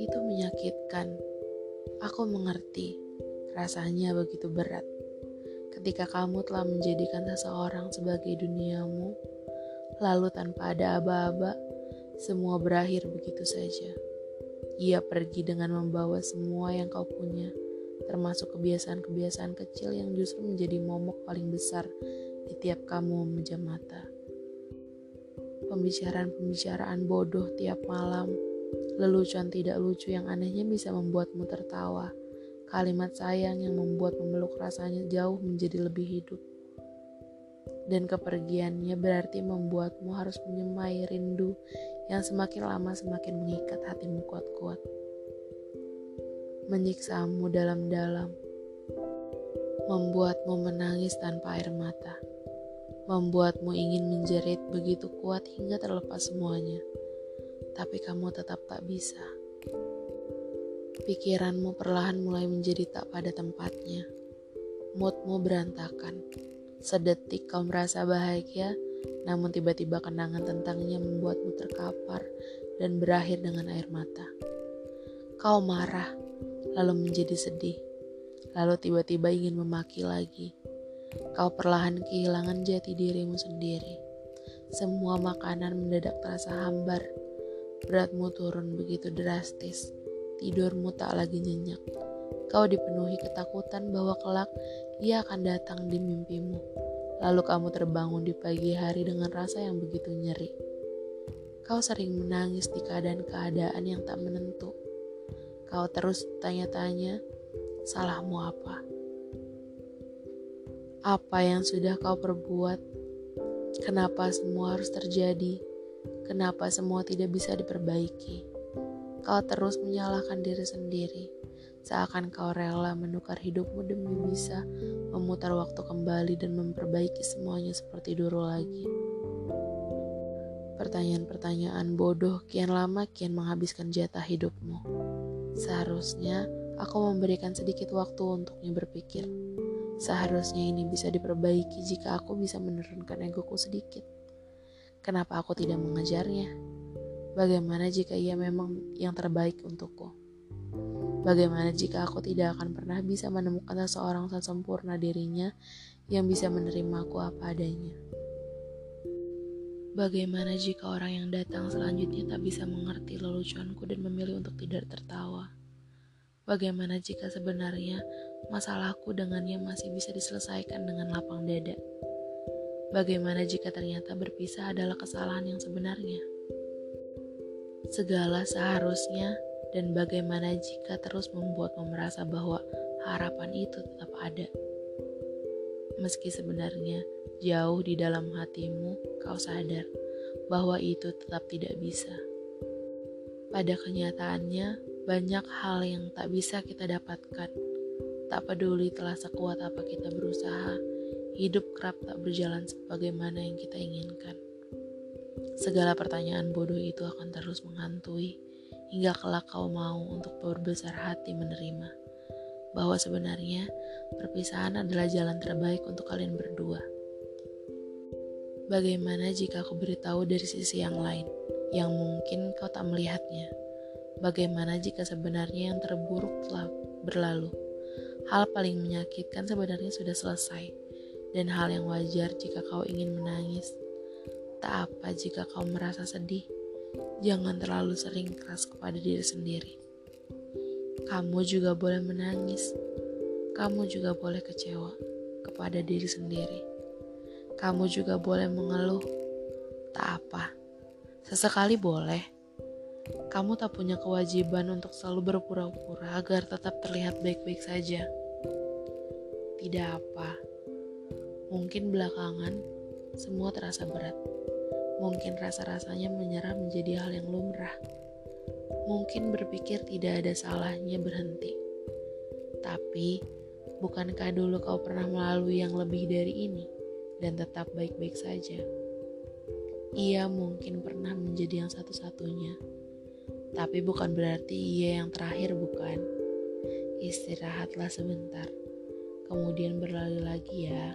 Itu menyakitkan. Aku mengerti, rasanya begitu berat. Ketika kamu telah menjadikan seseorang sebagai duniamu, lalu tanpa ada aba-aba, semua berakhir begitu saja. Ia pergi dengan membawa semua yang kau punya, termasuk kebiasaan-kebiasaan kecil yang justru menjadi momok paling besar di tiap kamu memejam mata. Pembicaraan-pembicaraan bodoh tiap malam, lelucon tidak lucu yang anehnya bisa membuatmu tertawa, kalimat sayang yang membuat memeluk rasanya jauh menjadi lebih hidup. Dan kepergiannya berarti membuatmu harus menyemai rindu yang semakin lama semakin mengikat hatimu kuat-kuat. Menyiksamu dalam-dalam, membuatmu menangis tanpa air mata membuatmu ingin menjerit begitu kuat hingga terlepas semuanya. Tapi kamu tetap tak bisa. Pikiranmu perlahan mulai menjadi tak pada tempatnya. Moodmu berantakan. Sedetik kau merasa bahagia, namun tiba-tiba kenangan tentangnya membuatmu terkapar dan berakhir dengan air mata. Kau marah, lalu menjadi sedih, lalu tiba-tiba ingin memaki lagi Kau perlahan kehilangan jati dirimu sendiri. Semua makanan mendadak terasa hambar. Beratmu turun begitu drastis. Tidurmu tak lagi nyenyak. Kau dipenuhi ketakutan bahwa kelak ia akan datang di mimpimu. Lalu kamu terbangun di pagi hari dengan rasa yang begitu nyeri. Kau sering menangis di keadaan-keadaan yang tak menentu. Kau terus tanya-tanya, salahmu apa? Apa yang sudah kau perbuat? Kenapa semua harus terjadi? Kenapa semua tidak bisa diperbaiki? Kau terus menyalahkan diri sendiri, seakan kau rela menukar hidupmu demi bisa memutar waktu kembali dan memperbaiki semuanya seperti dulu lagi. Pertanyaan-pertanyaan bodoh kian lama kian menghabiskan jatah hidupmu. Seharusnya aku memberikan sedikit waktu untuknya berpikir. Seharusnya ini bisa diperbaiki jika aku bisa menurunkan egoku sedikit. Kenapa aku tidak mengejarnya? Bagaimana jika ia memang yang terbaik untukku? Bagaimana jika aku tidak akan pernah bisa menemukan seseorang sesempurna dirinya yang bisa menerima aku apa adanya? Bagaimana jika orang yang datang selanjutnya tak bisa mengerti leluconku dan memilih untuk tidak tertawa? Bagaimana jika sebenarnya masalahku dengannya masih bisa diselesaikan dengan lapang dada? Bagaimana jika ternyata berpisah adalah kesalahan yang sebenarnya? Segala seharusnya dan bagaimana jika terus membuatmu merasa bahwa harapan itu tetap ada. Meski sebenarnya jauh di dalam hatimu kau sadar bahwa itu tetap tidak bisa. Pada kenyataannya, banyak hal yang tak bisa kita dapatkan. Tak peduli telah sekuat apa kita berusaha, hidup kerap tak berjalan sebagaimana yang kita inginkan. Segala pertanyaan bodoh itu akan terus menghantui hingga kelak kau mau untuk berbesar hati menerima bahwa sebenarnya perpisahan adalah jalan terbaik untuk kalian berdua. Bagaimana jika aku beritahu dari sisi yang lain, yang mungkin kau tak melihatnya? Bagaimana jika sebenarnya yang terburuk telah berlalu? Hal paling menyakitkan sebenarnya sudah selesai, dan hal yang wajar jika kau ingin menangis. Tak apa jika kau merasa sedih, jangan terlalu sering keras kepada diri sendiri. Kamu juga boleh menangis, kamu juga boleh kecewa kepada diri sendiri. Kamu juga boleh mengeluh, tak apa, sesekali boleh kamu tak punya kewajiban untuk selalu berpura-pura agar tetap terlihat baik-baik saja. Tidak apa. Mungkin belakangan semua terasa berat. Mungkin rasa-rasanya menyerah menjadi hal yang lumrah. Mungkin berpikir tidak ada salahnya berhenti. Tapi, bukankah dulu kau pernah melalui yang lebih dari ini dan tetap baik-baik saja? Ia mungkin pernah menjadi yang satu-satunya tapi bukan berarti ia yang terakhir, bukan? Istirahatlah sebentar, kemudian berlari lagi ya.